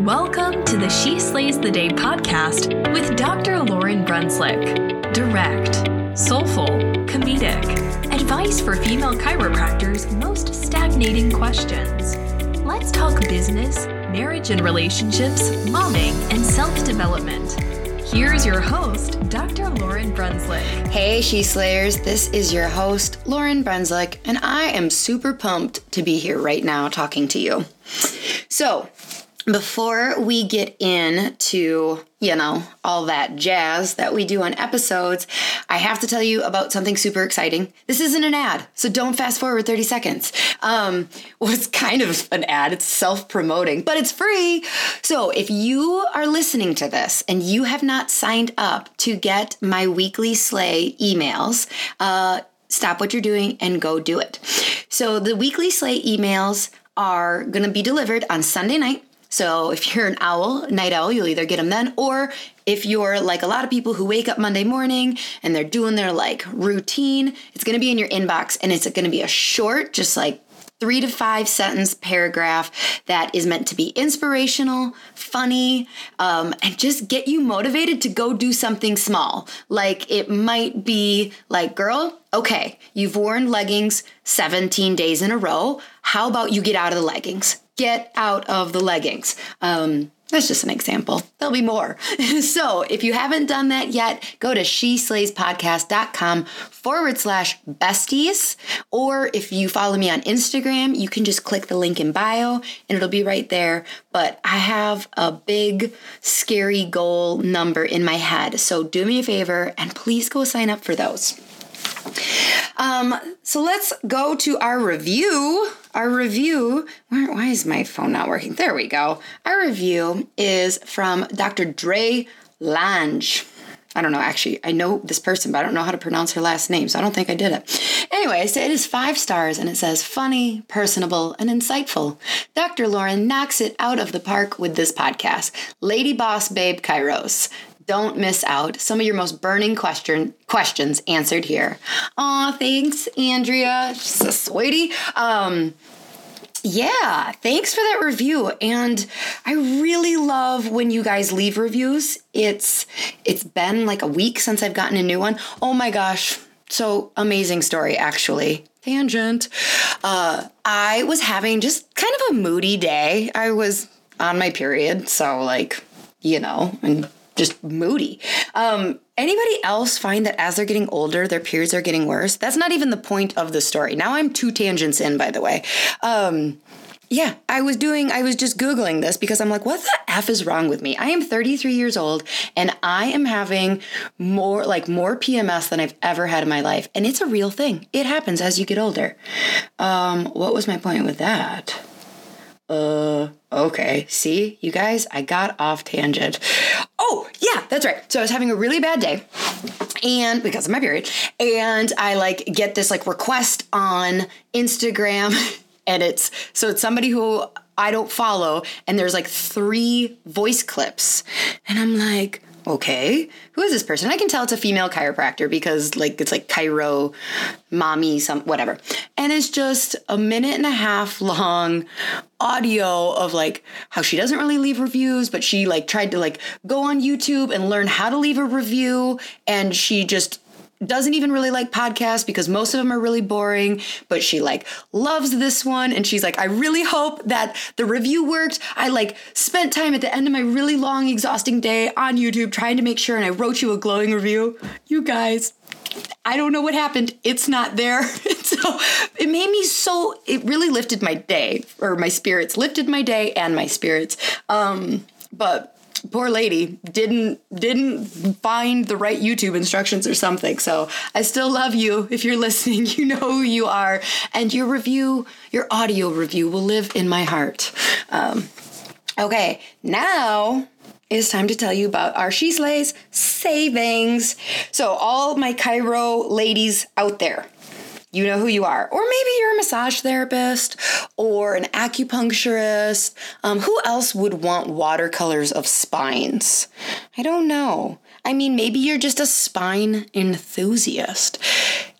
Welcome to the She Slays the Day podcast with Dr. Lauryn Brunslick. Direct, soulful, comedic, advice for female chiropractors' most stagnating questions. Let's talk business, marriage and relationships, momming, and self development. Here's your host, Dr. Lauryn Brunslick. Hey, She Slayers. This is your host, Lauryn Brunslick, and I am super pumped to be here right now talking to you. So, before we get into, you know, all that jazz that we do on episodes, I have to tell you about something super exciting. This isn't an ad, so don't fast forward 30 seconds. Um, well, it's kind of an ad, it's self promoting, but it's free. So if you are listening to this and you have not signed up to get my weekly Slay emails, uh, stop what you're doing and go do it. So the weekly Slay emails are going to be delivered on Sunday night so if you're an owl, night owl, you'll either get them then, or if you're like a lot of people who wake up Monday morning and they're doing their like routine, it's gonna be in your inbox and it's gonna be a short, just like three to five sentence paragraph that is meant to be inspirational, funny, um, and just get you motivated to go do something small. Like it might be like, girl, okay, you've worn leggings 17 days in a row. How about you get out of the leggings? Get out of the leggings. Um, that's just an example. There'll be more. so if you haven't done that yet, go to sheslayspodcast.com forward slash besties. Or if you follow me on Instagram, you can just click the link in bio and it'll be right there. But I have a big, scary goal number in my head. So do me a favor and please go sign up for those. Um, so let's go to our review. Our review, where, why is my phone not working? There we go. Our review is from Dr. Dre Lange. I don't know, actually, I know this person, but I don't know how to pronounce her last name, so I don't think I did it. Anyway, so it is five stars and it says funny, personable, and insightful. Dr. Lauryn knocks it out of the park with this podcast. Lady Boss Babe chiros. Don't miss out. Some of your most burning question questions answered here. Aw, thanks, Andrea. She's a sweetie. Um, yeah, thanks for that review. And I really love when you guys leave reviews. It's it's been like a week since I've gotten a new one. Oh my gosh. So amazing story actually. Tangent. Uh I was having just kind of a moody day. I was on my period, so like, you know, and just moody. Um, anybody else find that as they're getting older, their periods are getting worse? That's not even the point of the story. Now I'm two tangents in, by the way. Um, yeah, I was doing, I was just Googling this because I'm like, what the F is wrong with me? I am 33 years old and I am having more, like more PMS than I've ever had in my life. And it's a real thing. It happens as you get older. Um, what was my point with that? Uh, okay. See, you guys, I got off tangent. Oh, yeah, that's right. So I was having a really bad day and because of my period, and I like get this like request on Instagram and it's so it's somebody who I don't follow and there's like three voice clips and I'm like, okay, who is this person? I can tell it's a female chiropractor because like it's like chiro mommy some whatever. And it's just a minute and a half long audio of like how she doesn't really leave reviews, but she like tried to like go on YouTube and learn how to leave a review and she just doesn't even really like podcasts because most of them are really boring, but she like loves this one. And she's like, I really hope that the review worked. I like spent time at the end of my really long, exhausting day on YouTube trying to make sure, and I wrote you a glowing review. You guys, I don't know what happened. It's not there. so it made me so, it really lifted my day or my spirits, lifted my day and my spirits. Um, but poor lady didn't didn't find the right YouTube instructions or something. So I still love you. If you're listening, you know who you are, and your review, your audio review, will live in my heart. Um, okay, now it's time to tell you about our She Slays savings. So all my chiro ladies out there you know who you are. Or maybe you're a massage therapist or an acupuncturist. Um, who else would want watercolors of spines? I don't know. I mean, maybe you're just a spine enthusiast.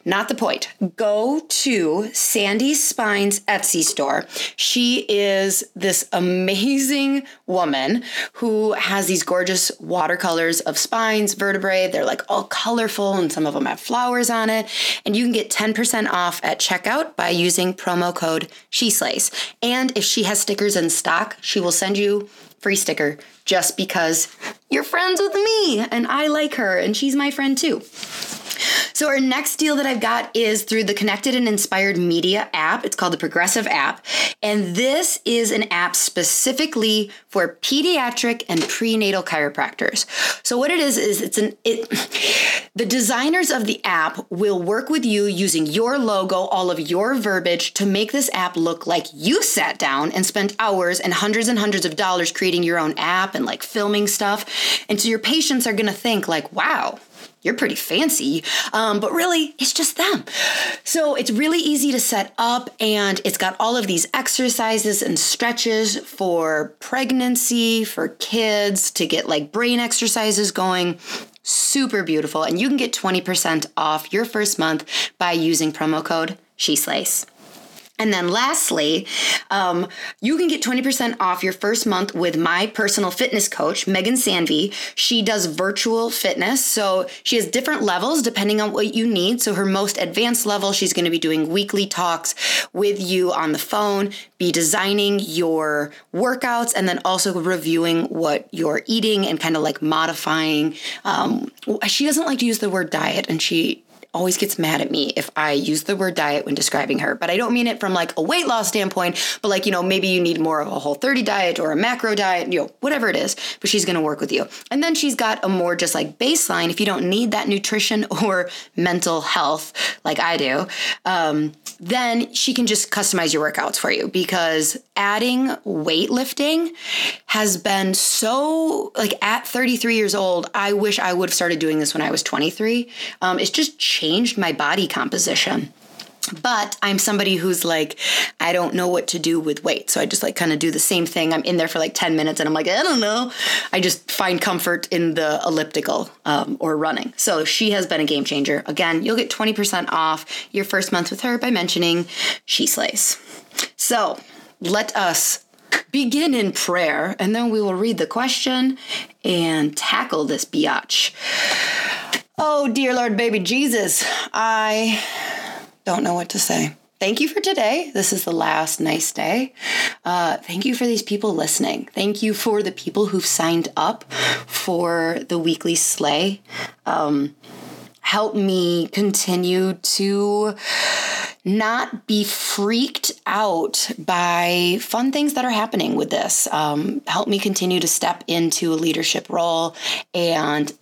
Not the point. Go to Sandy Spine's Etsy store. She is this amazing woman who has these gorgeous watercolors of spines, vertebrae. They're like all colorful and some of them have flowers on it. And you can get 10% off at checkout by using promo code SheSlays. And if she has stickers in stock, she will send you free sticker just because you're friends with me and I like her and she's my friend too. So, our next deal that I've got is through the Connected and Inspired Media app. It's called the Progressive app. And this is an app specifically for pediatric and prenatal chiropractors. So, what it is, is it's an, it, the designers of the app will work with you using your logo, all of your verbiage to make this app look like you sat down and spent hours and hundreds and hundreds of dollars creating your own app and like filming stuff. And so your patients are going to think like, wow, you're pretty fancy. Um, but really, it's just them. So it's really easy to set up, and it's got all of these exercises and stretches for pregnancy, for kids to get like brain exercises going. Super beautiful. And you can get 20% off your first month by using promo code SheSlays. And then lastly, um, you can get 20% off your first month with my personal fitness coach, Megan Sanvi. She does virtual fitness. So she has different levels depending on what you need. So her most advanced level, she's going to be doing weekly talks with you on the phone, be designing your workouts, and then also reviewing what you're eating and kind of like modifying. Um, she doesn't like to use the word diet, and she always gets mad at me if I use the word diet when describing her. But I don't mean it from like a weight loss standpoint, but like, you know, maybe you need more of a whole 30 diet or a macro diet, you know, whatever it is, but she's gonna work with you. And then she's got a more just like baseline if you don't need that nutrition or mental health like I do. Um, then she can just customize your workouts for you because adding weightlifting has been so like at 33 years old i wish i would have started doing this when i was 23 um, it's just changed my body composition but I'm somebody who's like, I don't know what to do with weight. So I just like kind of do the same thing. I'm in there for like 10 minutes and I'm like, I don't know. I just find comfort in the elliptical um, or running. So she has been a game changer. Again, you'll get 20% off your first month with her by mentioning She Slays. So let us begin in prayer and then we will read the question and tackle this biatch. Oh, dear Lord, baby Jesus, I don't know what to say. Thank you for today. This is the last nice day. Uh, thank you for these people listening. Thank you for the people who've signed up for the weekly Slay. Um, help me continue to not be freaked out by fun things that are happening with this. Um, help me continue to step into a leadership role and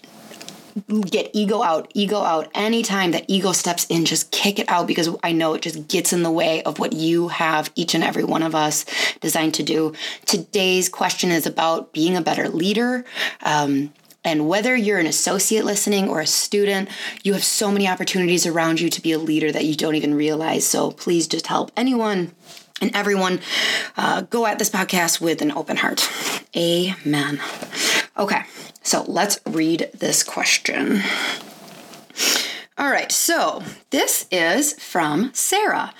get ego out, ego out. Anytime that ego steps in, just kick it out because I know it just gets in the way of what you have, each and every one of us, designed to do. Today's question is about being a better leader. Um, and whether you're an associate listening or a student, you have so many opportunities around you to be a leader that you don't even realize. So please just help anyone and everyone uh, go at this podcast with an open heart. Amen. Okay. So let's read this question. All right, so this is from Sarah.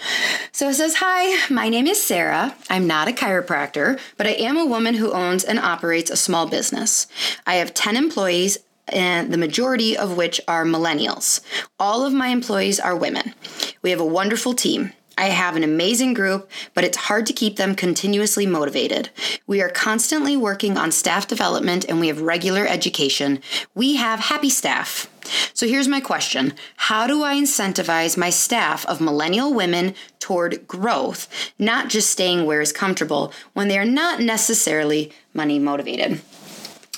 So it says, Hi, my name is Sarah. I'm not a chiropractor, but I am a woman who owns and operates a small business. I have 10 employees, and the majority of which are millennials. All of my employees are women. We have a wonderful team. I have an amazing group, but it's hard to keep them continuously motivated. We are constantly working on staff development and we have regular education. We have happy staff. So here's my question How do I incentivize my staff of millennial women toward growth, not just staying where is comfortable, when they are not necessarily money motivated?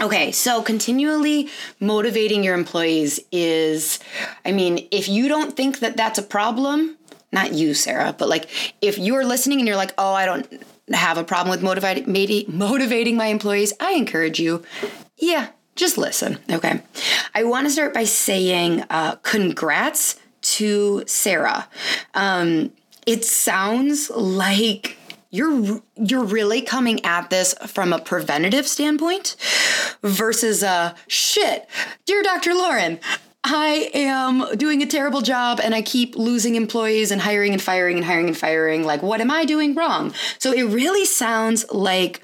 Okay, so continually motivating your employees is, I mean, if you don't think that that's a problem, not you, Sarah, but like if you're listening and you're like, oh, I don't have a problem with motivating motivating my employees, I encourage you, yeah, just listen. Okay, I want to start by saying uh, congrats to Sarah. Um, it sounds like you're you're really coming at this from a preventative standpoint versus a shit dear dr lauryn I am doing a terrible job and I keep losing employees and hiring and firing and hiring and firing. Like, what am I doing wrong? So it really sounds like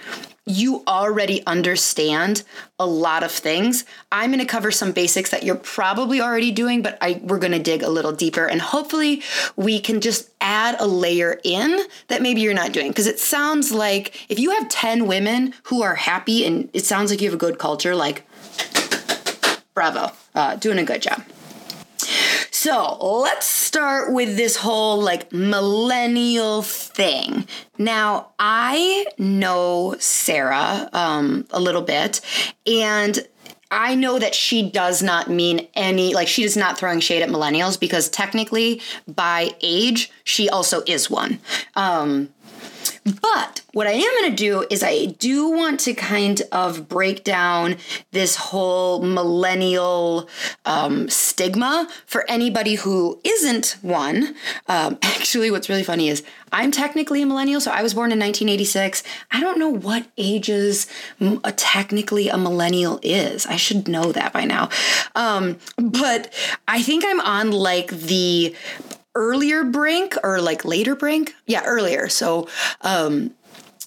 you already understand a lot of things. I'm going to cover some basics that you're probably already doing, but I we're going to dig a little deeper and hopefully we can just add a layer in that maybe you're not doing because it sounds like if you have 10 women who are happy and it sounds like you have a good culture like bravo, uh, doing a good job. So let's start with this whole like millennial thing. Now, I know Sarah um, a little bit, and I know that she does not mean any, like, she is not throwing shade at millennials because technically, by age, she also is one. Um, but what I am going to do is I do want to kind of break down this whole millennial um, stigma for anybody who isn't one. Um, actually, what's really funny is I'm technically a millennial, so I was born in 1986. I don't know what ages a, technically a millennial is. I should know that by now. Um, but I think I'm on like the earlier brink or like later brink yeah earlier so um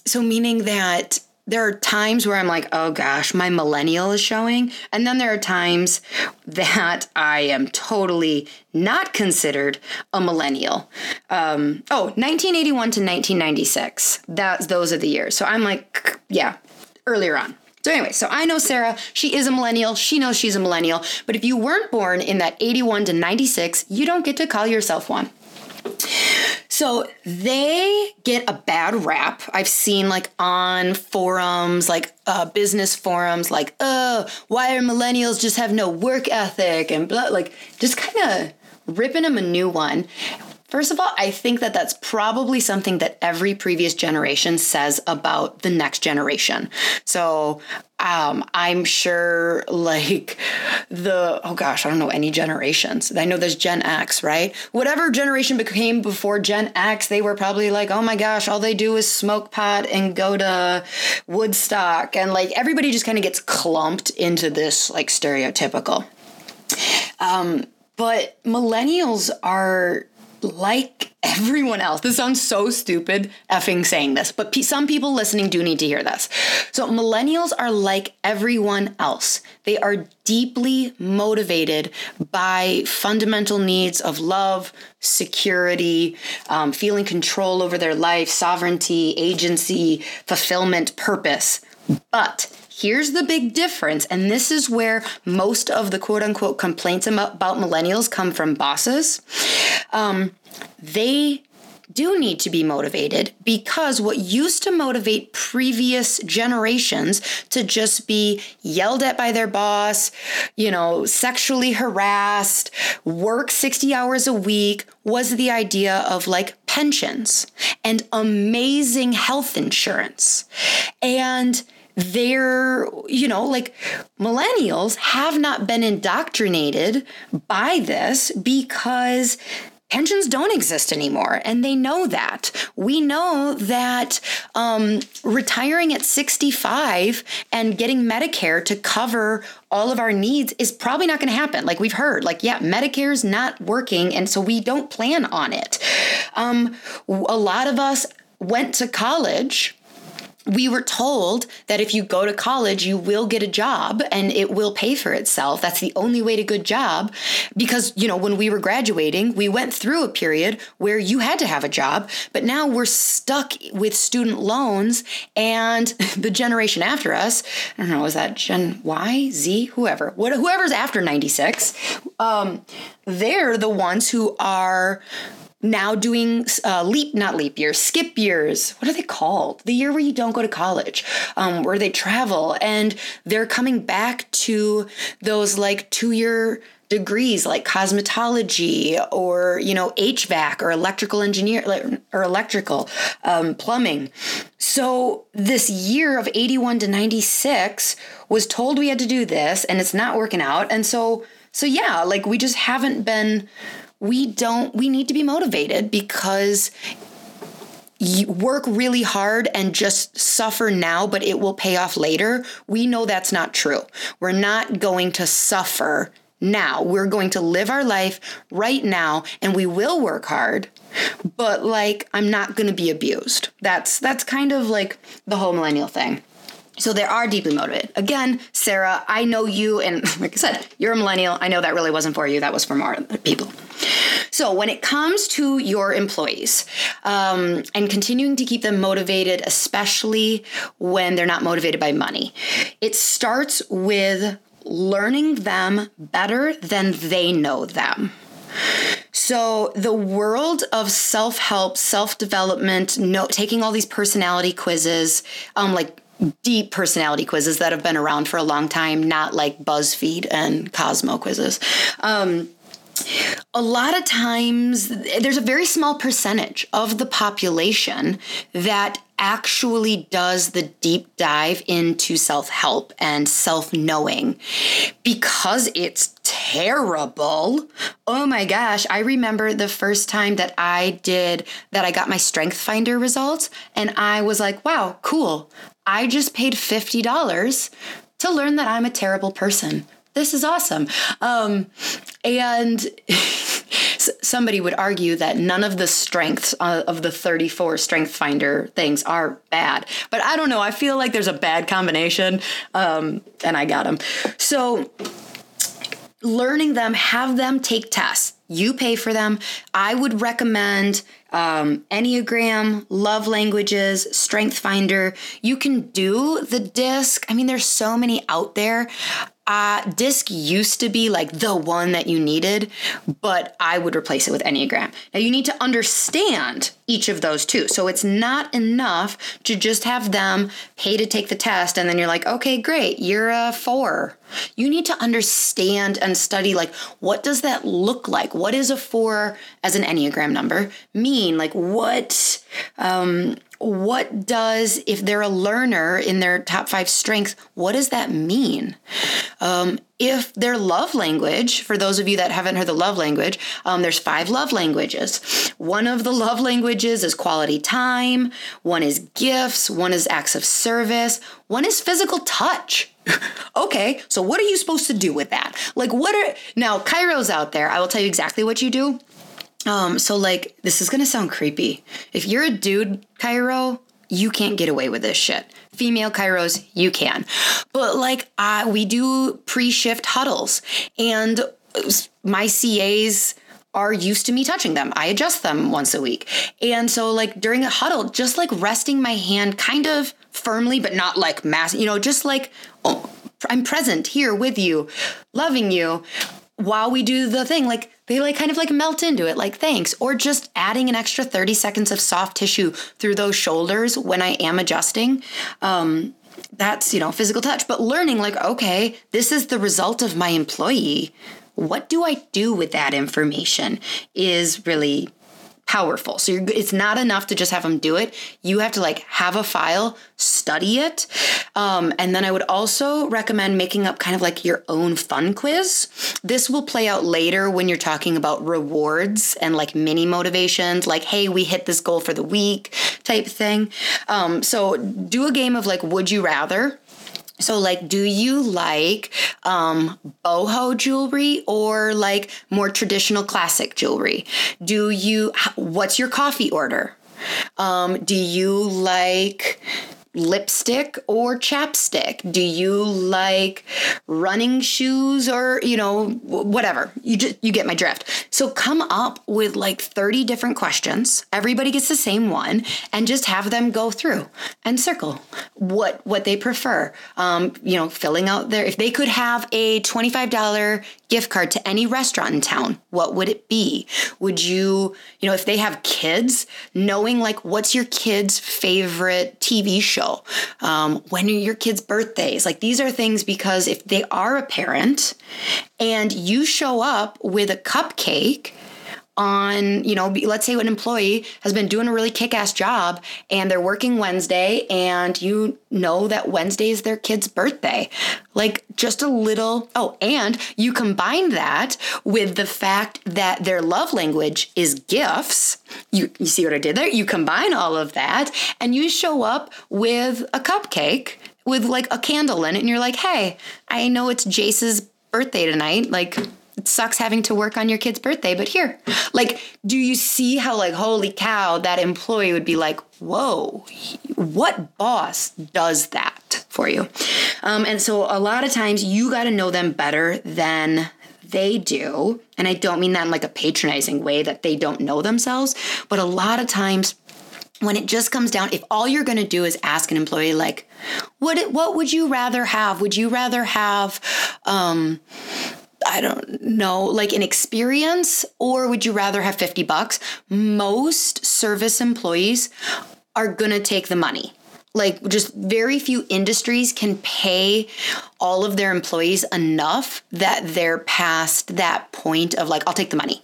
so meaning that there are times where I'm like, oh gosh, my millennial is showing. And then there are times that I am totally not considered a millennial. Um, oh, 1981 to 1996. That's those are the years. So I'm like, yeah, earlier on. So, anyway, so I know Sarah. She is a millennial. She knows she's a millennial. But if you weren't born in that 81 to 96, you don't get to call yourself one. So they get a bad rap. I've seen like on forums, like uh, business forums, like, oh, why are millennials just have no work ethic and blah, like just kind of ripping them a new one. First of all, I think that that's probably something that every previous generation says about the next generation. So um, I'm sure, like the oh gosh, I don't know any generations. I know there's Gen X, right? Whatever generation became before Gen X, they were probably like, oh my gosh, all they do is smoke pot and go to Woodstock, and like everybody just kind of gets clumped into this like stereotypical. Um, but millennials are like everyone else. This sounds so stupid effing saying this, but some people listening do need to hear this. So, millennials are like everyone else. They are deeply motivated by fundamental needs of love, security, um, feeling control over their life, sovereignty, agency, fulfillment, purpose. But Here's the big difference, and this is where most of the quote unquote complaints about millennials come from bosses. Um, they do need to be motivated because what used to motivate previous generations to just be yelled at by their boss, you know, sexually harassed, work 60 hours a week was the idea of like pensions and amazing health insurance. And they're, you know, like millennials have not been indoctrinated by this because pensions don't exist anymore and they know that. We know that um, retiring at 65 and getting medicare to cover all of our needs is probably not going to happen. Like we've heard like yeah medicare's not working and so we don't plan on it. Um, a lot of us went to college we were told that if you go to college, you will get a job and it will pay for itself. That's the only way to get a good job. Because, you know, when we were graduating, we went through a period where you had to have a job, but now we're stuck with student loans and the generation after us, I don't know, is that Gen Y, Z, whoever, whoever's after 96, um, they're the ones who are now doing uh, leap, not leap years, skip years. What are they called? The year where you don't go to college, um, where they travel, and they're coming back to those like two year degrees like cosmetology or you know HVAC or electrical engineer or electrical um, plumbing. So this year of 81 to 96 was told we had to do this and it's not working out. And so so yeah, like we just haven't been we don't we need to be motivated because you work really hard and just suffer now, but it will pay off later. We know that's not true. We're not going to suffer now. We're going to live our life right now and we will work hard. But like I'm not going to be abused. That's that's kind of like the whole millennial thing. So they are deeply motivated. Again, Sarah, I know you, and like I said, you're a millennial. I know that really wasn't for you, that was for more people. So when it comes to your employees um, and continuing to keep them motivated, especially when they're not motivated by money, it starts with learning them better than they know them. So the world of self-help, self-development, no, taking all these personality quizzes, um, like deep personality quizzes that have been around for a long time, not like BuzzFeed and Cosmo quizzes. Um, a lot of times, there's a very small percentage of the population that actually does the deep dive into self help and self knowing because it's terrible. Oh my gosh. I remember the first time that I did that, I got my Strength Finder results, and I was like, wow, cool. I just paid $50 to learn that I'm a terrible person. This is awesome. Um, and somebody would argue that none of the strengths uh, of the 34 strength finder things are bad but i don't know i feel like there's a bad combination um, and i got them so learning them have them take tests you pay for them i would recommend um, Enneagram, love languages, Strength Finder. You can do the disc. I mean, there's so many out there. Uh, disc used to be like the one that you needed, but I would replace it with Enneagram. Now you need to understand each of those two. So it's not enough to just have them pay to take the test and then you're like, okay, great, you're a four. You need to understand and study like what does that look like? What is a four as an Enneagram number mean? Like what um what does if they're a learner in their top five strengths what does that mean um, if their love language for those of you that haven't heard the love language um, there's five love languages. One of the love languages is quality time one is gifts one is acts of service one is physical touch. Okay so what are you supposed to do with that? Like what are now chiros out there i will tell you exactly what you do. Um, so like this is gonna sound creepy. If you're a dude, chiro, you can't get away with this shit. Female chiros, you can. But like uh, we do pre-shift huddles and my CAs are used to me touching them. I adjust them once a week. And so like during a huddle, just like resting my hand kind of firmly, but not like mass, you know, just like oh, I'm present here with you, loving you while we do the thing. Like they like kind of like melt into it, like thanks, or just adding an extra 30 seconds of soft tissue through those shoulders when I am adjusting. Um, that's, you know, physical touch, but learning like, okay, this is the result of my employee. What do I do with that information is really powerful. So it's not enough to just have them do it. You have to like have a file, study it. Um, and then I would also recommend making up kind of like your own fun quiz. This will play out later when you're talking about rewards and like mini motivations, like, hey, we hit this goal for the week type thing. Um, so do a game of like, would you rather? So, like, do you like um, boho jewelry or like more traditional classic jewelry? Do you, what's your coffee order? Um, do you like lipstick or chapstick? Do you like running shoes or, you know, whatever? You just you get my drift. So come up with like 30 different questions. Everybody gets the same one and just have them go through and circle what what they prefer. Um, you know, filling out their if they could have a $25 gift card to any restaurant in town, what would it be? Would you, you know, if they have kids, knowing like what's your kid's favorite TV show? Um, when are your kids' birthdays? Like these are things because if they are a parent and you show up with a cupcake, on, you know, let's say an employee has been doing a really kick ass job and they're working Wednesday and you know that Wednesday is their kid's birthday. Like just a little, oh, and you combine that with the fact that their love language is gifts. You, you see what I did there? You combine all of that and you show up with a cupcake with like a candle in it and you're like, hey, I know it's Jace's birthday tonight. Like, it sucks having to work on your kid's birthday, but here. Like, do you see how, like, holy cow, that employee would be like, whoa, what boss does that for you? Um, and so a lot of times you got to know them better than they do. And I don't mean that in like a patronizing way that they don't know themselves, but a lot of times when it just comes down if all you're going to do is ask an employee like what what would you rather have would you rather have um I don't know, like an experience, or would you rather have 50 bucks? Most service employees are going to take the money. Like, just very few industries can pay all of their employees enough that they're past that point of like, I'll take the money.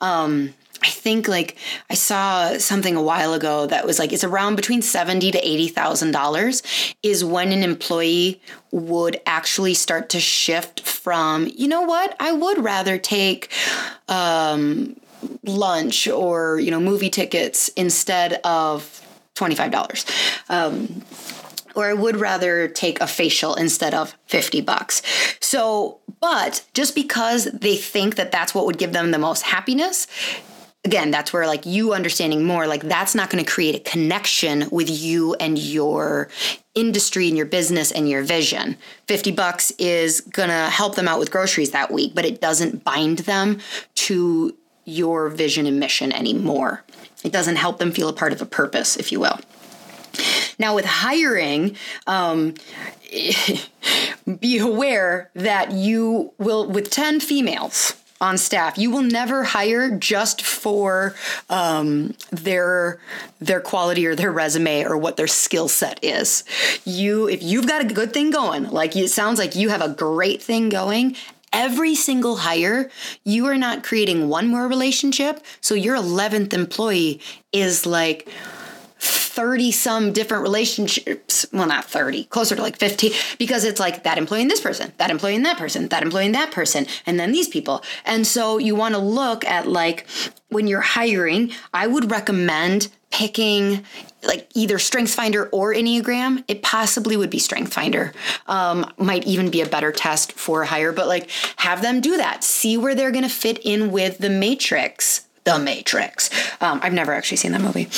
Um, I think like I saw something a while ago that was like it's around between seventy to eighty thousand dollars is when an employee would actually start to shift from you know what I would rather take um, lunch or you know movie tickets instead of twenty five dollars. Um, or I would rather take a facial instead of 50 bucks. So, but just because they think that that's what would give them the most happiness again that's where like you understanding more like that's not going to create a connection with you and your industry and your business and your vision. 50 bucks is going to help them out with groceries that week but it doesn't bind them to your vision and mission anymore. It doesn't help them feel a part of a purpose if you will. Now with hiring um, be aware that you will with 10 females on staff. You will never hire just for um, their their quality or their resume or what their skill set is. You, if you've got a good thing going, like it sounds like you have a great thing going. Every single hire, you are not creating one more relationship. So your 11th employee is like, 30 some different relationships. Well, not 30, closer to like 50, because it's like that employing this person, that employing that person, that employing that person, and then these people. And so you want to look at like when you're hiring, I would recommend picking like either StrengthsFinder or Enneagram. It possibly would be StrengthsFinder. Um, might even be a better test for hire, but like have them do that. See where they're going to fit in with the Matrix. The Matrix. Um, I've never actually seen that movie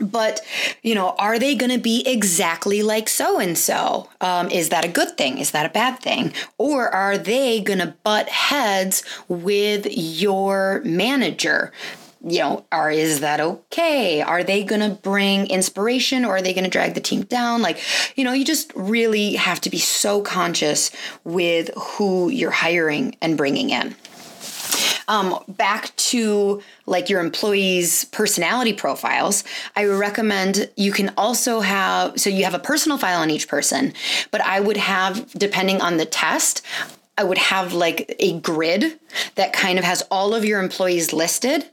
but you know are they going to be exactly like so and so is that a good thing? Is that a bad thing? Or are they going to butt heads with your manager? You know are is that okay? Are they going to bring inspiration or are they going to drag the team down? Like you know you just really have to be so conscious with who you're hiring and bringing in um, back to like your employees' personality profiles, I recommend you can also have so you have a personal file on each person, but I would have, depending on the test, I would have like a grid that kind of has all of your employees listed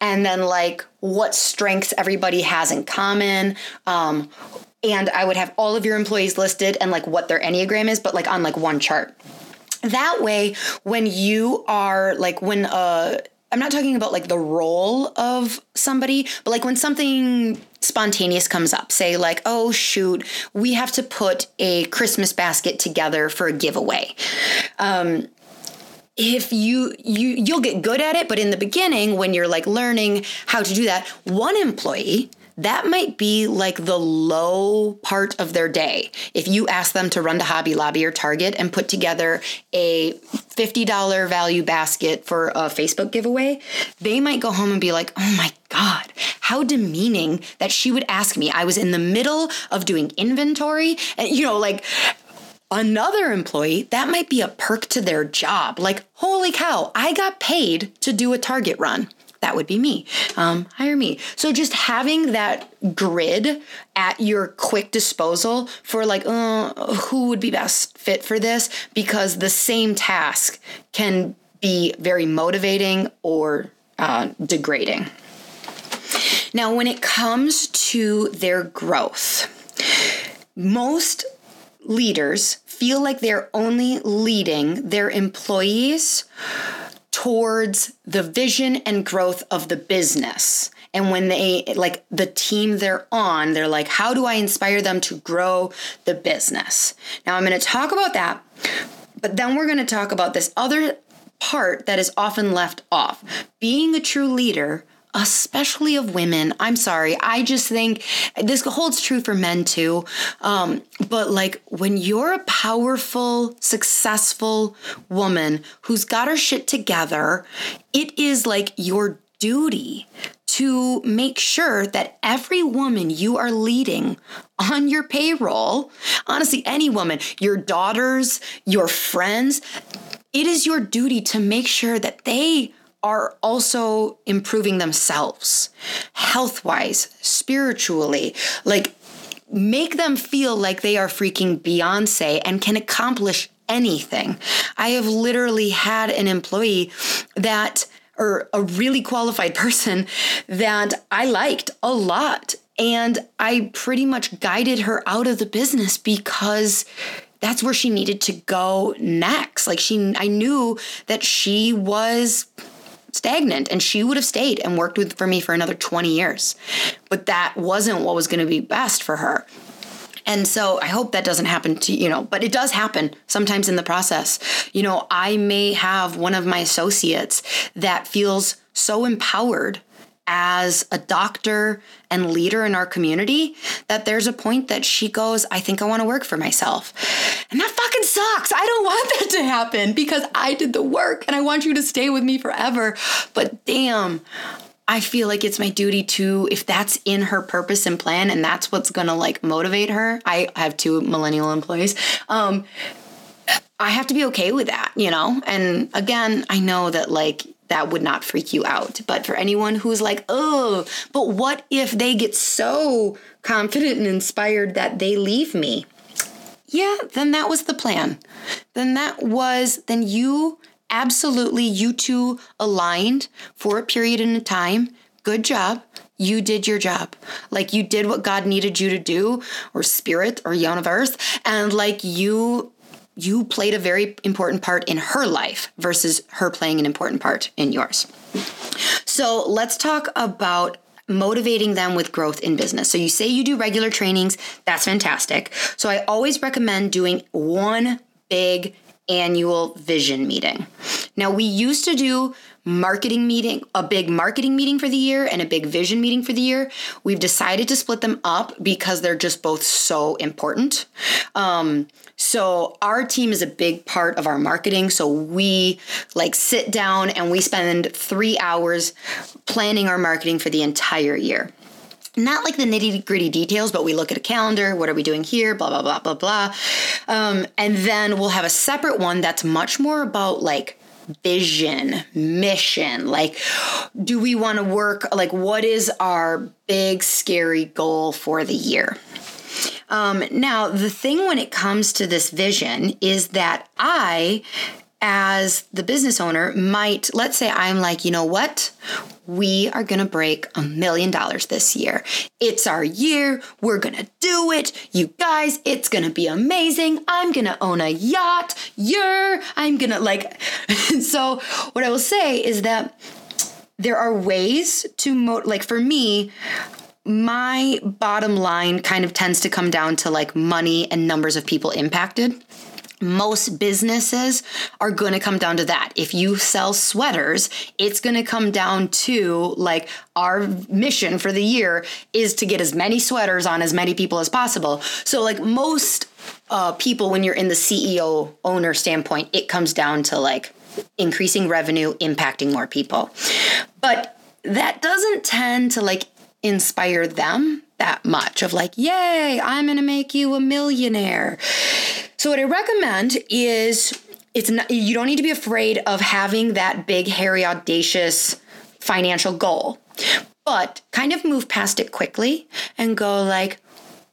and then like what strengths everybody has in common. Um, and I would have all of your employees listed and like what their Enneagram is, but like on like one chart. That way, when you are like, when uh, I'm not talking about like the role of somebody, but like when something spontaneous comes up, say like, oh shoot, we have to put a Christmas basket together for a giveaway. Um, if you you you'll get good at it but in the beginning when you're like learning how to do that one employee that might be like the low part of their day. If you ask them to run to Hobby Lobby or Target and put together a $50 value basket for a Facebook giveaway, they might go home and be like, oh my God, how demeaning that she would ask me. I was in the middle of doing inventory and, you know, like, Another employee, that might be a perk to their job. Like, holy cow, I got paid to do a Target run that would be me. Um, hire me. So just having that grid at your quick disposal for like, uh, who would be best fit for this? Because the same task can be very motivating or uh, degrading. Now, when it comes to their growth, most leaders feel like they're only leading their employees towards the vision and growth of the business. And when they, like the team they're on, they're like, how do I inspire them to grow the business? Now, I'm going to talk about that, but then we're going to talk about this other part that is often left off. Being a true leader especially of women. I'm sorry. I just think this holds true for men too. Um, but like when you're a powerful, successful woman who's got her shit together, it is like your duty to make sure that every woman you are leading on your payroll, honestly, any woman, your daughters, your friends, it is your duty to make sure that they are also improving themselves health wise, spiritually. Like, make them feel like they are freaking Beyonce and can accomplish anything. I have literally had an employee that, or a really qualified person that I liked a lot. And I pretty much guided her out of the business because that's where she needed to go next. Like she I knew that she was stagnant and she would have stayed and worked with for me for another 20 years. But that wasn't what was going to be best for her. And so I hope that doesn't happen to, you know, but it does happen sometimes in the process. You know, I may have one of my associates that feels so empowered as a doctor and leader in our community that there's a point that she goes, I think I want to work for myself. And that fucking sucks. I don't want that to happen because I did the work and I want you to stay with me forever. But damn, I feel like it's my duty to, if that's in her purpose and plan and that's what's gonna like motivate her. I have two millennial employees. Um, I have to be okay with that, you know? And again, I know that like that would not freak you out. But for anyone who's like, oh, but what if they get so confident and inspired that they leave me? Yeah, then that was the plan. Then that was, then you absolutely, you two aligned for a period in a time. Good job. You did your job. Like you did what God needed you to do, or spirit, or universe. And like you you played a very important part in her life versus her playing an important part in yours. So let's talk about motivating them with growth in business. So you say you do regular trainings, that's fantastic. So I always recommend doing one big annual vision meeting. Now we used to do marketing meeting, a big marketing meeting for the year and a big vision meeting for the year. We've decided to split them up because they're just both so important. Um, so our team is a big part of our marketing. So we like sit down and we spend three hours planning our marketing for the entire year not like the nitty gritty details, but we look at a calendar. What are we doing here? Blah, blah, blah, blah, blah. Um, and then we'll have a separate one that's much more about like vision, mission. Like, do we want to work? Like, what is our big, scary goal for the year? Um, now, the thing when it comes to this vision is that I as the business owner might, let's say I'm like, you know what? We are going to break a million dollars this year. It's our year. We're going to do it. You guys, it's going to be amazing. I'm going to own a yacht. You're, I'm going to like. so, what I will say is that there are ways to, mo- like for me, my bottom line kind of tends to come down to like money and numbers of people impacted most businesses are going to come down to that. If you sell sweaters, it's going to come down to like our mission for the year is to get as many sweaters on as many people as possible. So, like most uh, people, when you're in the CEO owner standpoint, it comes down to like increasing revenue, impacting more people. But that doesn't tend to like inspire them that much of like, yay, I'm going to make you a millionaire. So what I recommend is it's not you don't need to be afraid of having that big hairy audacious financial goal. But kind of move past it quickly and go like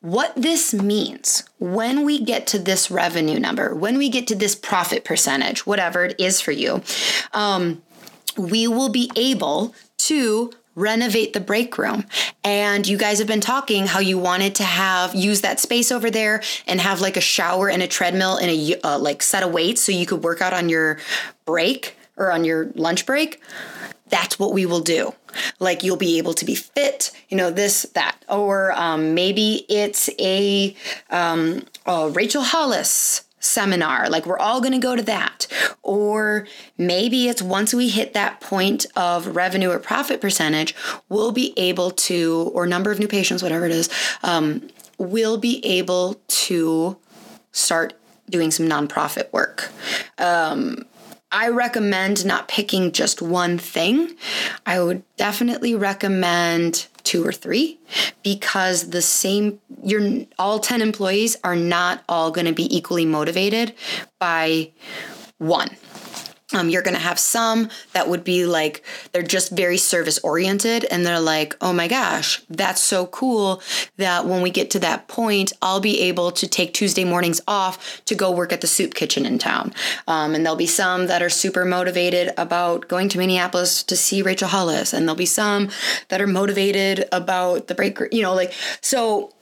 what this means when we get to this revenue number, when we get to this profit percentage, whatever it is for you, um, we will be able to renovate the break room. And you guys have been talking how you wanted to have use that space over there and have like a shower and a treadmill and a uh, like set of weights so you could work out on your break or on your lunch break. That's what we will do. Like you'll be able to be fit, you know, this, that. Or um, maybe it's a, um, a Rachel Hollis seminar. Like we're all going to go to that. Or maybe it's once we hit that point of revenue or profit percentage, we'll be able to, or number of new patients, whatever it is, um, we'll be able to start doing some nonprofit work. Um, I recommend not picking just one thing. I would definitely recommend two or three because the same your all 10 employees are not all going to be equally motivated by one um, you're going to have some that would be like, they're just very service oriented and they're like, oh my gosh, that's so cool that when we get to that point, I'll be able to take Tuesday mornings off to go work at the soup kitchen in town. Um, and there'll be some that are super motivated about going to Minneapolis to see Rachel Hollis. And there'll be some that are motivated about the break, you know, like, so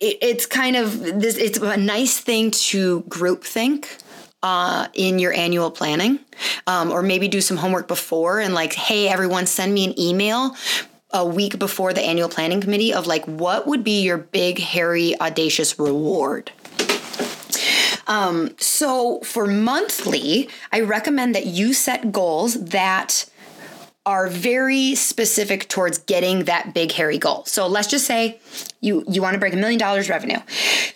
it, it's kind of this, it's a nice thing to group think uh, in your annual planning, um, or maybe do some homework before and like, hey, everyone, send me an email a week before the annual planning committee of like, what would be your big, hairy, audacious reward? Um, so for monthly, I recommend that you set goals that are very specific towards getting that big hairy goal. So let's just say you you want to break a million dollars revenue.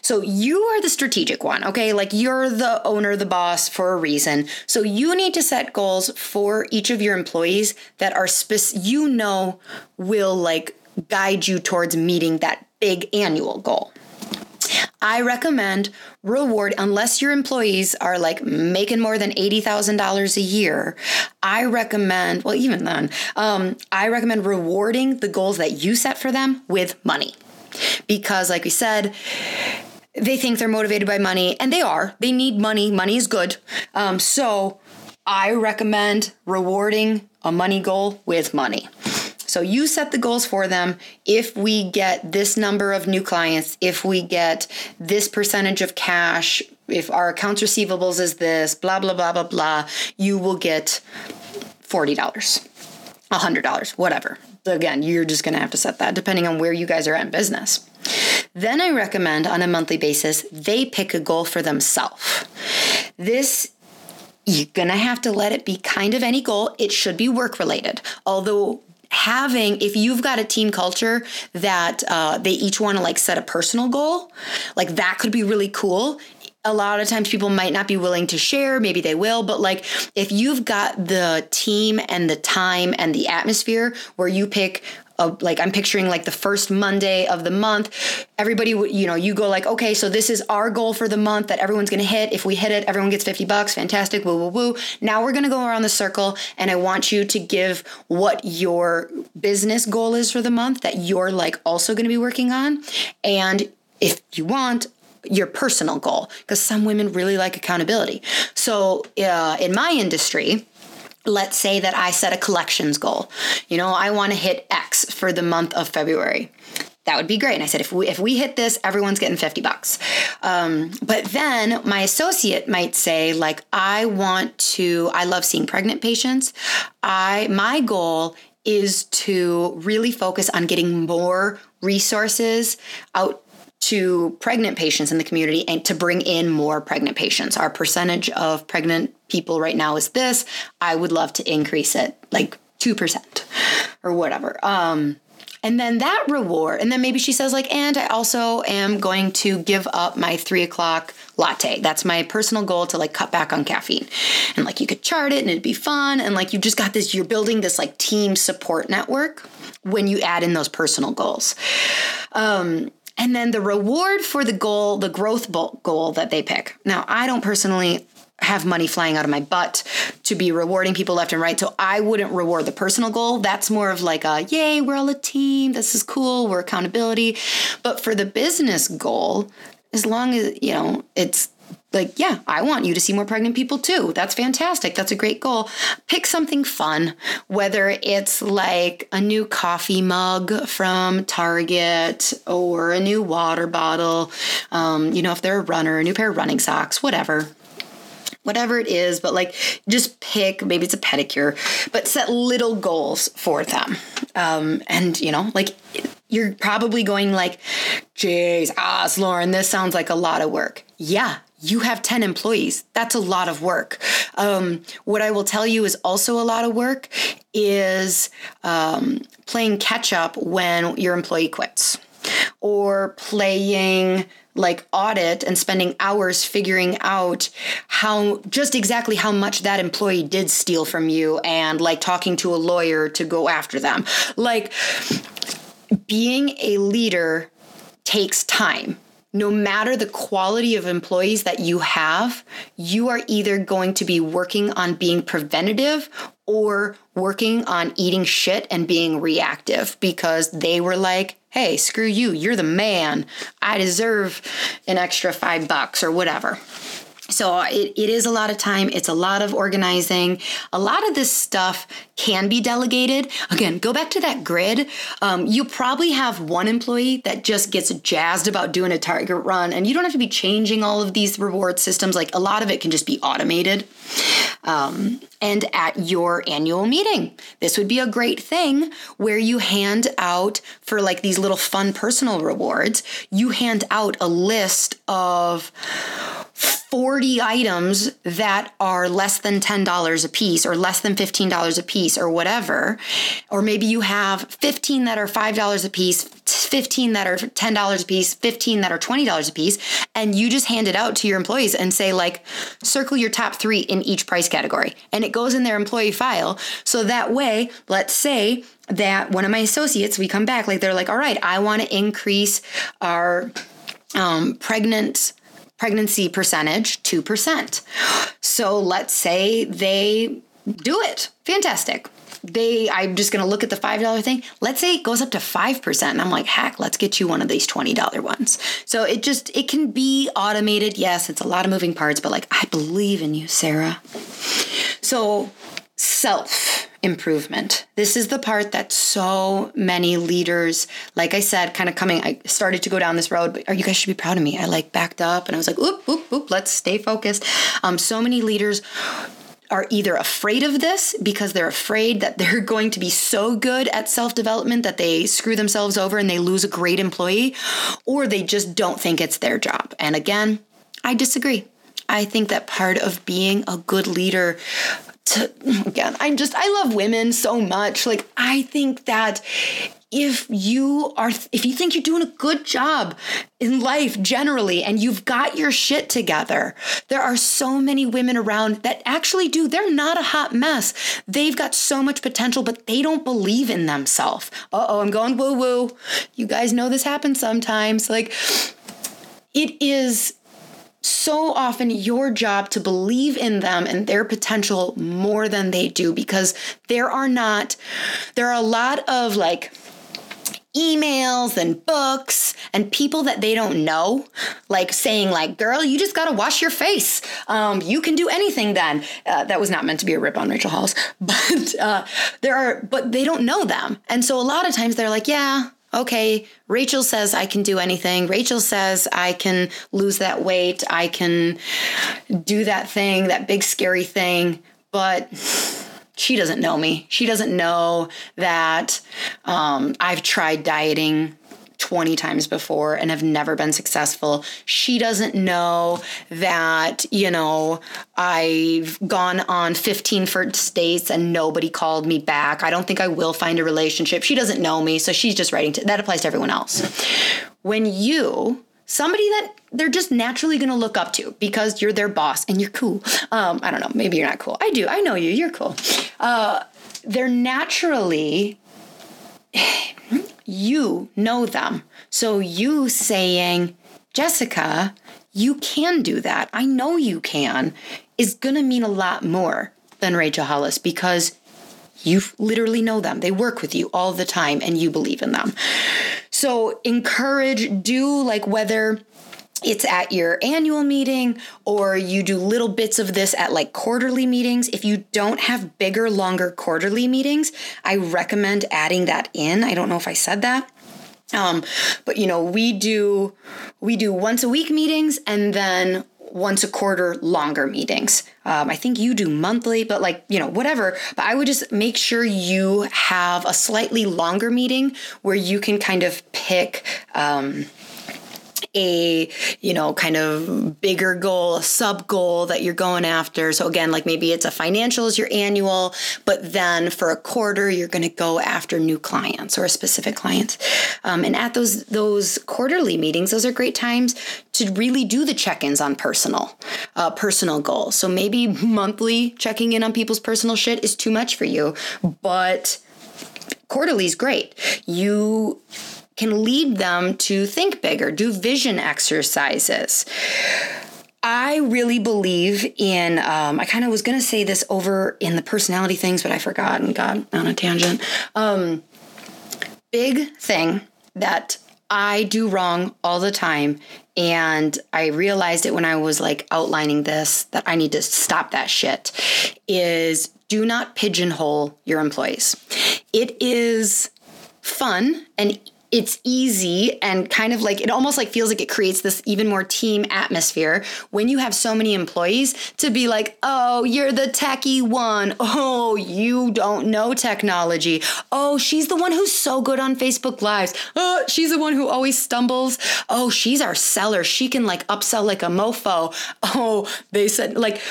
So you are the strategic one, okay? Like you're the owner, the boss for a reason. So you need to set goals for each of your employees that are spec- you know will like guide you towards meeting that big annual goal. I recommend reward, unless your employees are like making more than $80,000 a year, I recommend, well, even then, um, I recommend rewarding the goals that you set for them with money. Because, like we said, they think they're motivated by money, and they are. They need money. Money is good. Um, so, I recommend rewarding a money goal with money. So you set the goals for them. If we get this number of new clients, if we get this percentage of cash, if our accounts receivables is this, blah, blah, blah, blah, blah, you will get $40, $100, whatever. Again, you're just going to have to set that depending on where you guys are at in business. Then I recommend on a monthly basis, they pick a goal for themselves. This you're gonna have to let it be kind of any goal. It should be work related. Although having if you've got a team culture that uh, they each want to like set a personal goal like that could be really cool. A lot of times people might not be willing to share maybe they will but like if you've got the team and the time and the atmosphere where you pick a, like I'm picturing like the first Monday of the month. Everybody would, you know, you go like, okay, so this is our goal for the month that everyone's gonna hit. If we hit it, everyone gets 50 bucks. Fantastic. Woo, woo, woo. Now we're gonna go around the circle and I want you to give what your business goal is for the month that you're like also gonna be working on. And if you want, your personal goal because some women really like accountability. So uh, in my industry, let's say that I set a collections goal. You know, I want to hit X for the month of February. That would be great. And I said, if we if we hit this, everyone's getting fifty bucks. Um, but then my associate might say, like, I want to. I love seeing pregnant patients. I my goal is to really focus on getting more resources out to pregnant patients in the community and to bring in more pregnant patients. Our percentage of pregnant people right now is this. I would love to increase it like 2% or whatever. Um, and then that reward, and then maybe she says, like, and I also am going to give up my three o'clock latte. That's my personal goal to like cut back on caffeine. And like you could chart it and it'd be fun. And like you just got this, you're building this like team support network when you add in those personal goals. Um, and then the reward for the goal, the growth goal that they pick. Now, I don't personally have money flying out of my butt to be rewarding people left and right. So I wouldn't reward the personal goal. That's more of like a, yay, we're all a team. This is cool. We're accountability. But for the business goal, as long as, you know, it's like, yeah, I want you to see more pregnant people too. That's fantastic. That's a great goal. Pick something fun, whether it's like a new coffee mug from Target or a new water bottle. Um, you know, if they're a runner, a new pair of running socks, whatever whatever it is, but like just pick, maybe it's a pedicure, but set little goals for them. Um, and, you know, like you're probably going like, "Jeez, ah, Lauryn, this sounds like a lot of work. Yeah, you have 10 employees. That's a lot of work. Um, what I will tell you is also a lot of work is um, playing catch up when your employee quits or playing like audit and spending hours figuring out how just exactly how much that employee did steal from you and like talking to a lawyer to go after them. Like being a leader takes time. No matter the quality of employees that you have, you are either going to be working on being preventative or working on eating shit and being reactive because they were like, hey, screw you, you're the man. I deserve an extra five bucks or whatever. So it, it is a lot of time. It's a lot of organizing. A lot of this stuff can be delegated. Again, go back to that grid. Um, you probably have one employee that just gets jazzed about doing a target run, and you don't have to be changing all of these reward systems. Like a lot of it can just be automated. Um, and at your annual meeting, this would be a great thing where you hand out for like these little fun personal rewards, you hand out a list of 40 items that are less than $10 a piece or less than $15 a piece or whatever. Or maybe you have 15 that are $5 a piece, 15 that are $10 a piece, 15 that are $20 a piece, and you just hand it out to your employees and say, like, circle your top three in each price category. And it goes in their employee file. So that way, let's say that one of my associates, we come back, like, they're like, all right, I want to increase our um, pregnant pregnancy percentage 2%. So let's say they do it. Fantastic. They I'm just going to look at the $5 thing. Let's say it goes up to 5% and I'm like, "Heck, let's get you one of these $20 ones." So it just it can be automated. Yes, it's a lot of moving parts, but like I believe in you, Sarah. So self improvement. This is the part that so many leaders, like I said, kind of coming, I started to go down this road, but you guys should be proud of me. I like backed up and I was like, oop, oop, oop, let's stay focused. Um, so many leaders are either afraid of this because they're afraid that they're going to be so good at self development that they screw themselves over and they lose a great employee, or they just don't think it's their job. And again, I disagree. I think that part of being a good leader to oh again i'm just i love women so much. Like i think that if you are if you think you're doing a good job in life generally and you've got your shit together there are so many women around that actually do. They're not a hot mess. They've got so much potential but they don't believe in themselves. Uh-oh i'm going woo woo you guys know this happens sometimes. Like it is so often your job to believe in them and their potential more than they do because there are not there are a lot of like emails and books and people that they don't know, like saying, like, girl, you just gotta wash your face. Um, you can do anything then. Uh, that was not meant to be a rip on Rachel Hollis, but uh, there are, but they don't know them. And so a lot of times they're like, yeah, okay, Rachel says I can do anything. Rachel says I can lose that weight. I can do that thing, that big scary thing. But she doesn't know me. She doesn't know that um, I've tried dieting 20 times before and have never been successful. She doesn't know that, you know, I've gone on 15 first dates and nobody called me back. I don't think I will find a relationship. She doesn't know me, so she's just writing to that applies to everyone else. When you somebody that they're just naturally going to look up to because you're their boss and you're cool. Um, I don't know, maybe you're not cool. I do. I know you. You're cool. Uh, they're naturally you know them. So you saying, Jessica, you can do that. I know you can, is going to mean a lot more than Rachel Hollis because you literally know them. They work with you all the time and you believe in them. So encourage, do like whether it's at your annual meeting or you do little bits of this at like quarterly meetings. If you don't have bigger, longer quarterly meetings, I recommend adding that in. I don't know if I said that. Um, but you know, we do we do once a week meetings and then once a quarter longer meetings. Um, I think you do monthly, but like, you know, whatever. But I would just make sure you have a slightly longer meeting where you can kind of pick. Um, a you know kind of bigger goal a sub goal that you're going after. So again like maybe it's a financials your annual but then for a quarter you're going to go after new clients or a specific client. Um, and at those those quarterly meetings those are great times to really do the check-ins on personal uh, personal goals. So maybe monthly checking in on people's personal shit is too much for you but quarterly is great. You can lead them to think bigger, do vision exercises. I really believe in, um, I kind of was going to say this over in the personality things, but I forgot and got on a tangent. Um, big thing that I do wrong all the time. And I realized it when I was like outlining this that I need to stop that shit is do not pigeonhole your employees. It is fun and it's easy and kind of like it almost like feels like it creates this even more team atmosphere when you have so many employees to be like, oh, you're the techie one. Oh, you don't know technology. Oh, she's the one who's so good on Facebook Lives. Oh, she's the one who always stumbles. Oh, she's our seller. She can like upsell like a mofo. Oh, they said like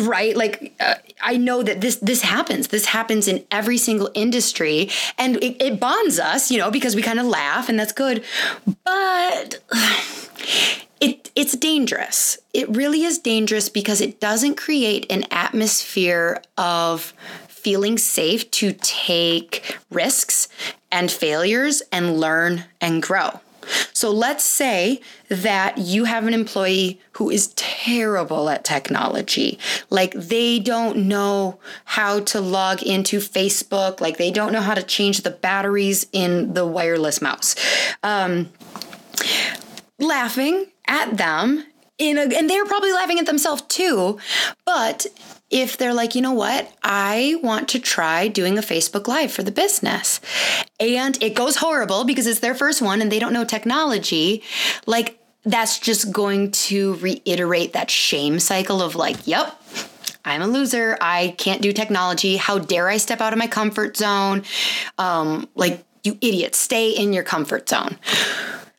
right? Like uh, i know that this this happens. This happens in every single industry. And it, it bonds us you know because we kind of laugh and that's good. But it it's dangerous. It really is dangerous because it doesn't create an atmosphere of feeling safe to take risks and failures and learn and grow so let's say that you have an employee who is terrible at technology. Like they don't know how to log into Facebook, like they don't know how to change the batteries in the wireless mouse. Um, laughing at them in a, and they're probably laughing at themselves too. But if they're like, you know what, I want to try doing a Facebook Live for the business, and it goes horrible because it's their first one and they don't know technology, like that's just going to reiterate that shame cycle of like, yep. I'm a loser. I can't do technology. How dare I step out of my comfort zone? Um, like, you idiot, stay in your comfort zone.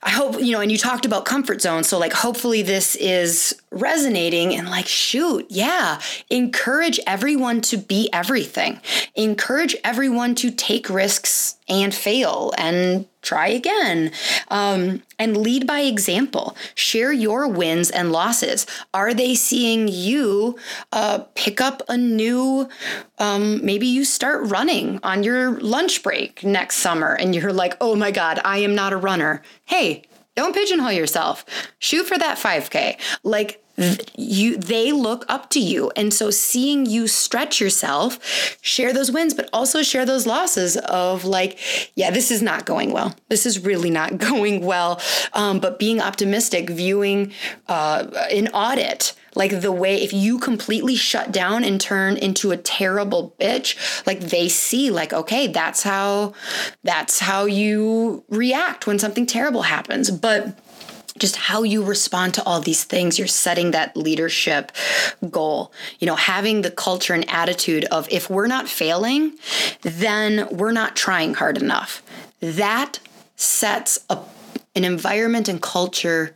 I hope, you know, and you talked about comfort zone. So, like, hopefully this is resonating and, like, shoot, yeah, encourage everyone to be everything. Encourage everyone to take risks and fail and try again. Um, and lead by example. Share your wins and losses. Are they seeing you uh, pick up a new, um, maybe you start running on your lunch break next summer and you're like, oh my God, I am not a runner. Hey, don't pigeonhole yourself. Shoot for that 5K. Like, you they look up to you. And so seeing you stretch yourself share those wins but also share those losses of like yeah this is not going well. This is really not going well. Um, but being optimistic viewing uh, an audit like the way if you completely shut down and turn into a terrible bitch like they see like okay that's how that's how you react when something terrible happens. But just how you respond to all these things. You're setting that leadership goal. You know having the culture and attitude of if we're not failing then we're not trying hard enough. That sets a, an environment and culture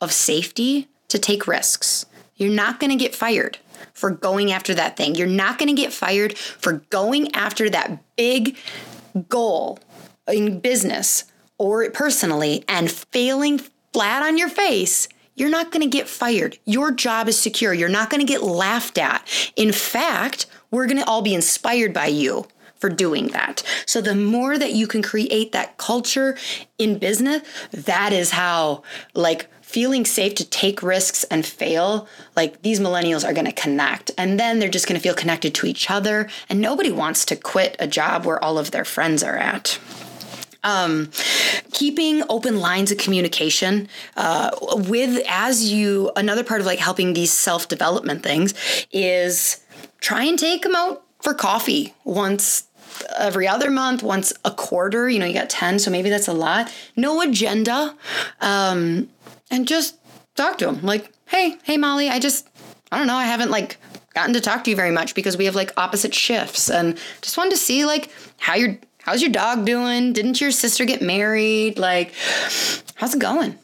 of safety to take risks. You're not going to get fired for going after that thing. You're not going to get fired for going after that big goal in business or personally and failing flat on your face, you're not going to get fired. Your job is secure. You're not going to get laughed at. In fact, we're going to all be inspired by you for doing that. So the more that you can create that culture in business, that is how like feeling safe to take risks and fail, like these millennials are going to connect. And then they're just going to feel connected to each other and nobody wants to quit a job where all of their friends are at. Um, keeping open lines of communication uh, with as you another part of like helping these self development things is try and take them out for coffee once every other month, once a quarter. You know, you got 10, so maybe that's a lot. No agenda. Um, and just talk to them like, hey, hey, Molly, I just, I don't know, I haven't like gotten to talk to you very much because we have like opposite shifts and just wanted to see like how you're How's your dog doing? Didn't your sister get married? Like, how's it going?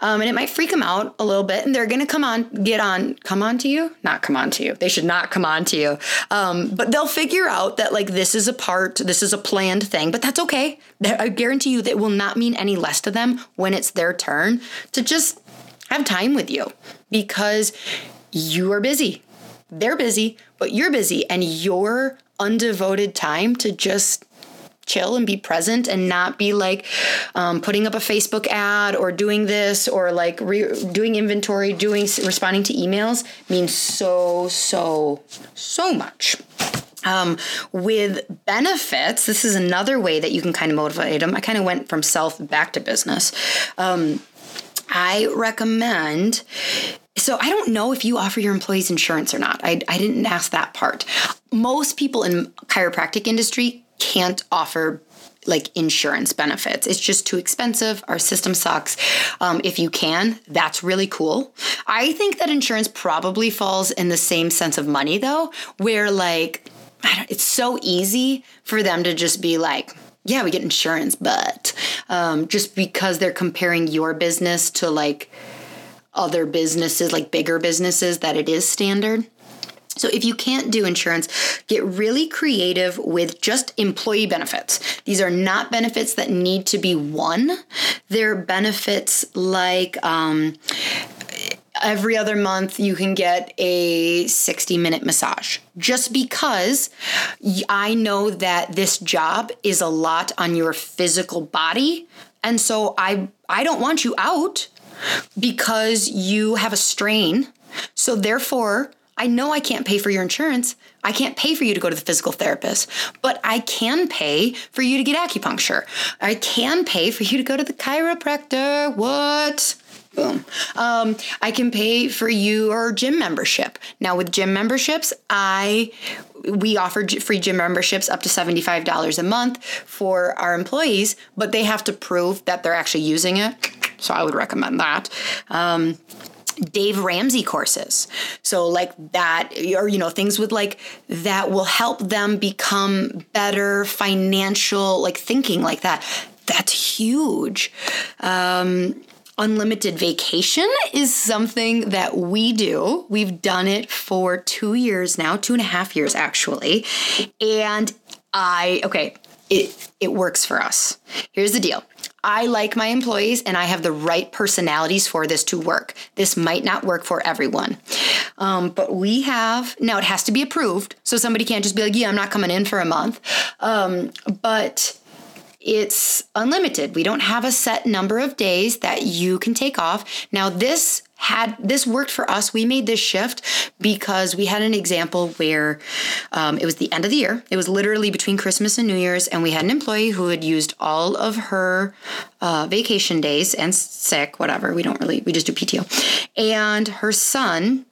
Um, and it might freak them out a little bit, and they're gonna come on, get on, come on to you, not come on to you. They should not come on to you. Um, but they'll figure out that like this is a part, this is a planned thing, but that's okay. I guarantee you that will not mean any less to them when it's their turn to just have time with you because you are busy. They're busy, but you're busy, and your undevoted time to just chill and be present and not be like um, putting up a Facebook ad or doing this or like re- doing inventory, doing responding to emails means so, so, so much. Um, with benefits, this is another way that you can kind of motivate them. I kind of went from self back to business. Um, I recommend so I don't know if you offer your employees insurance or not. I, I didn't ask that part. Most people in chiropractic industry can't offer like insurance benefits. It's just too expensive. Our system sucks. Um, if you can, that's really cool. I think that insurance probably falls in the same sense of money though, where like it's so easy for them to just be like, yeah, we get insurance, but um, just because they're comparing your business to like other businesses, like bigger businesses, that it is standard. So, if you can't do insurance, get really creative with just employee benefits. These are not benefits that need to be won, they're benefits like, um, every other month you can get a 60 minute massage. Just because I know that this job is a lot on your physical body and so I I don't want you out because you have a strain. So therefore I know I can't pay for your insurance. I can't pay for you to go to the physical therapist, but I can pay for you to get acupuncture. I can pay for you to go to the chiropractor. What? Boom. Um, I can pay for your gym membership. Now, with gym memberships, I we offer free gym memberships up to $75 a month for our employees, but they have to prove that they're actually using it. So I would recommend that. Um, Dave Ramsey courses. So like that or you know things with like that will help them become better financial like thinking like that. That's huge. Um, unlimited vacation is something that we do. We've done it for two years now, two and a half years actually. And I, okay, it, it works for us. Here's the deal I like my employees and I have the right personalities for this to work. This might not work for everyone. Um, but we have, now it has to be approved. So somebody can't just be like, yeah, I'm not coming in for a month. Um, but it's unlimited. We don't have a set number of days that you can take off. Now, this had this worked for us. We made this shift because we had an example where um, it was the end of the year. It was literally between Christmas and New Year's, and we had an employee who had used all of her uh, vacation days and sick, whatever. We don't really, we just do PTO. And her son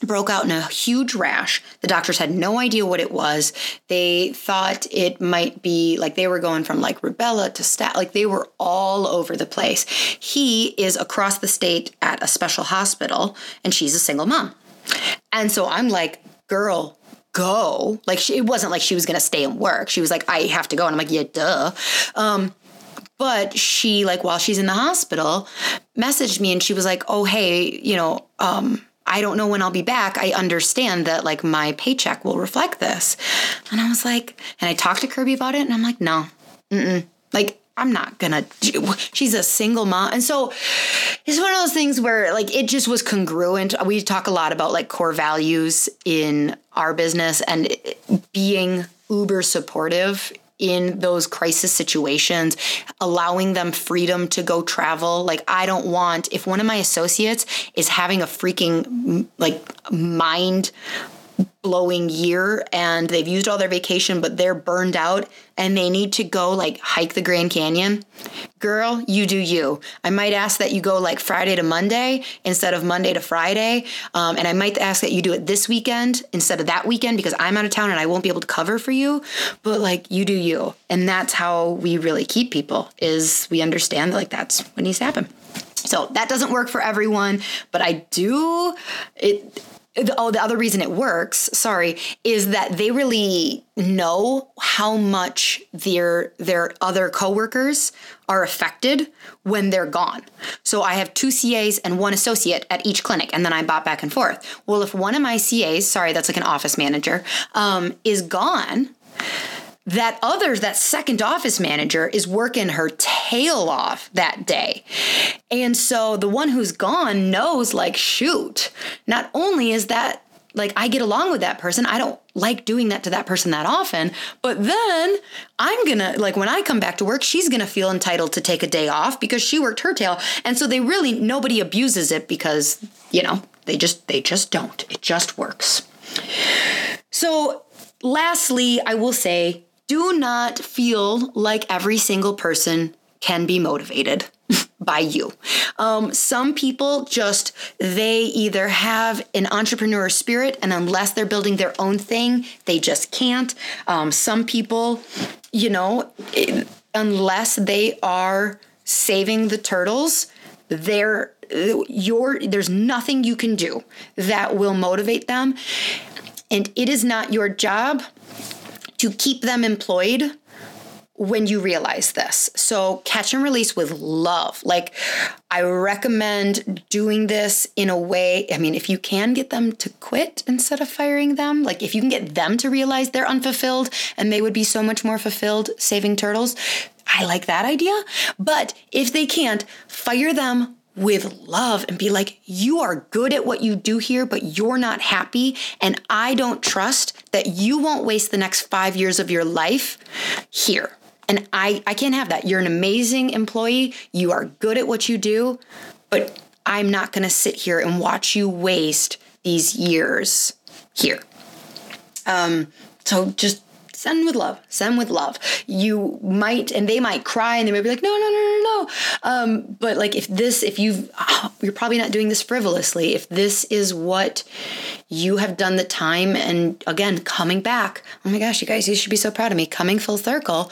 broke out in a huge rash. The doctors had no idea what it was. They thought it might be like they were going from like rubella to staph, like they were all over the place. He is across the state at a special hospital and she's a single mom. And so I'm like, girl, go. Like she, it wasn't like she was going to stay and work. She was like, I have to go. And I'm like, yeah, duh. Um, but she like while she's in the hospital messaged me and she was like oh hey you know um I don't know when I'll be back. I understand that like my paycheck will reflect this. And I was like, and I talked to Kirby about it and I'm like, no, mm-mm. like I'm not gonna. She's a single mom, and so it's one of those things where like it just was congruent. We talk a lot about like core values in our business and being uber supportive in those crisis situations, allowing them freedom to go travel. Like, I don't want, if one of my associates is having a freaking like mind blowing year and they've used all their vacation, but they're burned out and they need to go like hike the Grand Canyon, girl, you do you. I might ask that you go like Friday to Monday instead of Monday to Friday. Um, and I might ask that you do it this weekend instead of that weekend because I'm out of town and I won't be able to cover for you. But like you do you. And that's how we really keep people is we understand that like that's what needs to happen. So that doesn't work for everyone, but I do it oh the other reason it works sorry is that they really know how much their their other coworkers are affected when they're gone. So i have two cas and one associate at each clinic and then i bop back and forth. Well if one of my cas sorry that's like an office manager um, is gone that others, that second office manager is working her tail off that day. And so the one who's gone knows, like, shoot, not only is that like I get along with that person, I don't like doing that to that person that often, but then I'm gonna, like, when I come back to work, she's gonna feel entitled to take a day off because she worked her tail. And so they really, nobody abuses it because, you know, they just, they just don't. It just works. So, lastly, I will say do not feel like every single person can be motivated by you. Um, some people just, they either have an entrepreneur spirit, and unless they're building their own thing, they just can't. Um, some people, you know, unless they are saving the turtles, they're your there's nothing you can do that will motivate them and it is not your job to keep them employed when you realize this. So, catch and release with love. Like, I recommend doing this in a way. I mean, if you can get them to quit instead of firing them, like if you can get them to realize they're unfulfilled and they would be so much more fulfilled saving turtles, I like that idea. But if they can't, fire them with love and be like, you are good at what you do here, but you're not happy. And I don't trust that you won't waste the next five years of your life here. And I, I can't have that. You're an amazing employee. You are good at what you do, but I'm not going to sit here and watch you waste these years here. Um, so just send with love send with love. You might and they might cry and they might be like no no no no no. Um, but like if this if you've oh, you're probably not doing this frivolously. If this is what you have done the time and again coming back oh my gosh you guys you should be so proud of me coming full circle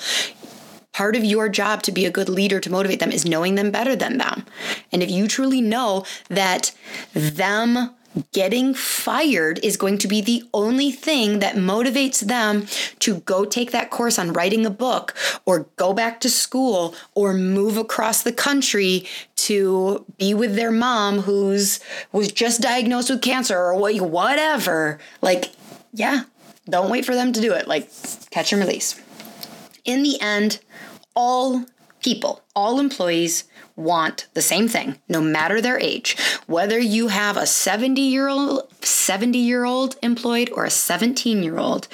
part of your job to be a good leader to motivate them is knowing them better than them. And if you truly know that them getting fired is going to be the only thing that motivates them to go take that course on writing a book or go back to school or move across the country to be with their mom who's was just diagnosed with cancer or whatever. Like yeah don't wait for them to do it. Like catch and release. In the end all people all employees want the same thing, no matter their age. Whether you have a 70 year old, 70 year old employed or a 17 year old,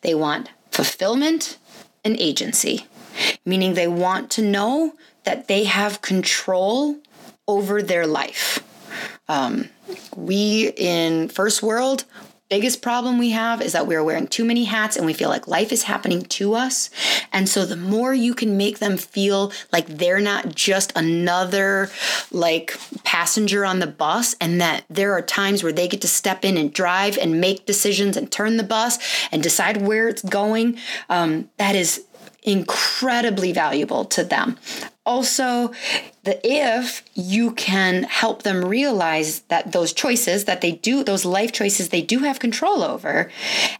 they want fulfillment and agency, meaning they want to know that they have control over their life. Um, we in first world, biggest problem we have is that we're wearing too many hats and we feel like life is happening to us. And so the more you can make them feel like they're not just another like passenger on the bus and that there are times where they get to step in and drive and make decisions and turn the bus and decide where it's going, um, that is incredibly valuable to them. Also, the if you can help them realize that those choices that they do, those life choices they do have control over,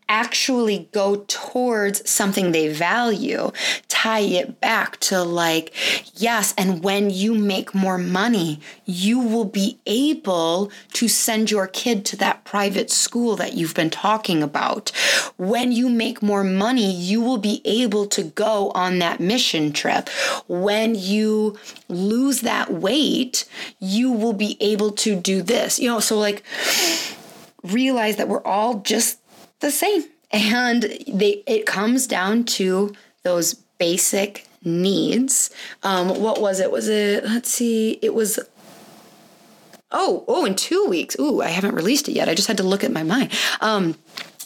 actually go towards something they value, tie it back to like, yes, and when you make more money, you will be able to send your kid to that private school that you've been talking about. When you make more money, you will be able to go on that mission trip. When you lose lose that weight, you will be able to do this. You know, so like realize that we're all just the same. And they it comes down to those basic needs. Um, what was it? Was it, let's see, it was Oh, oh, in two weeks. Ooh, I haven't released it yet. I just had to look at my mind. Um,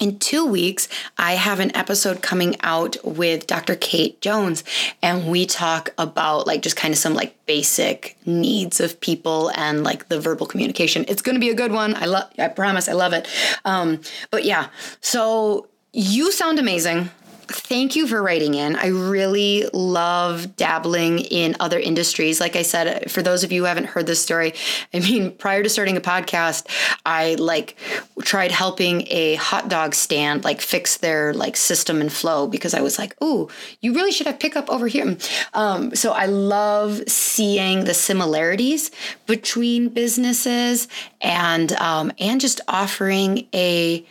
in two weeks, I have an episode coming out with Dr. Kate Jones, and we talk about like just kind of some like basic needs of people and like the verbal communication. It's going to be a good one. I love, I promise, I love it. Um, but yeah, so you sound amazing thank you for writing in. I really love dabbling in other industries. Like I said, for those of you who haven't heard this story, I mean, prior to starting a podcast, I like tried helping a hot dog stand like fix their like system and flow because I was like, "Ooh, you really should have pickup over here." Um, so I love seeing the similarities between businesses and um, and just offering a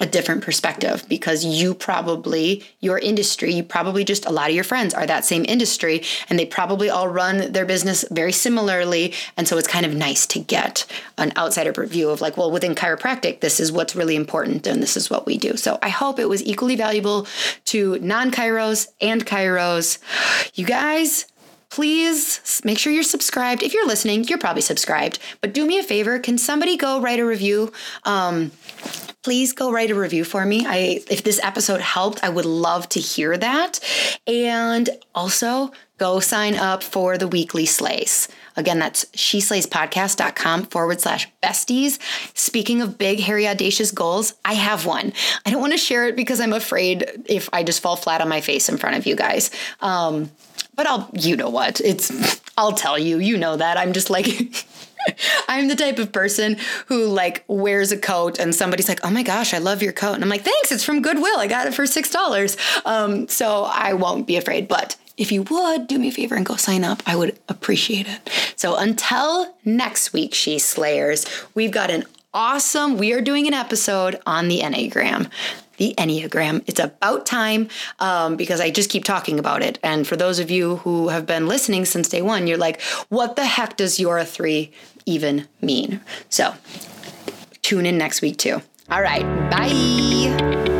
a different perspective because you probably, your industry, you probably just a lot of your friends are that same industry and they probably all run their business very similarly. And so it's kind of nice to get an outsider view of like, well, within chiropractic, this is what's really important and this is what we do. So I hope it was equally valuable to non chiros and chiros. You guys, please make sure you're subscribed. If you're listening, you're probably subscribed. But do me a favor, can somebody go write a review? Um, please go write a review for me. I if this episode helped, I would love to hear that. And also go sign up for the weekly slays. Again, that's sheslayspodcast.com forward slash besties. Speaking of big, hairy, audacious goals, I have one. I don't want to share it because I'm afraid if I just fall flat on my face in front of you guys. Um, but I'll, you know what? It's, I'll tell you, you know that. I'm just like, I'm the type of person who like wears a coat and somebody's like, "Oh my gosh, I love your coat," and I'm like, "Thanks, it's from Goodwill. I got it for six dollars." Um, so I won't be afraid. But if you would do me a favor and go sign up, I would appreciate it. So until next week, She Slayers, we've got an awesome. We are doing an episode on the Enneagram the Enneagram. It's about time um, because I just keep talking about it. And for those of you who have been listening since day one, you're like, what the heck does your three even mean? So tune in next week too. All right, bye.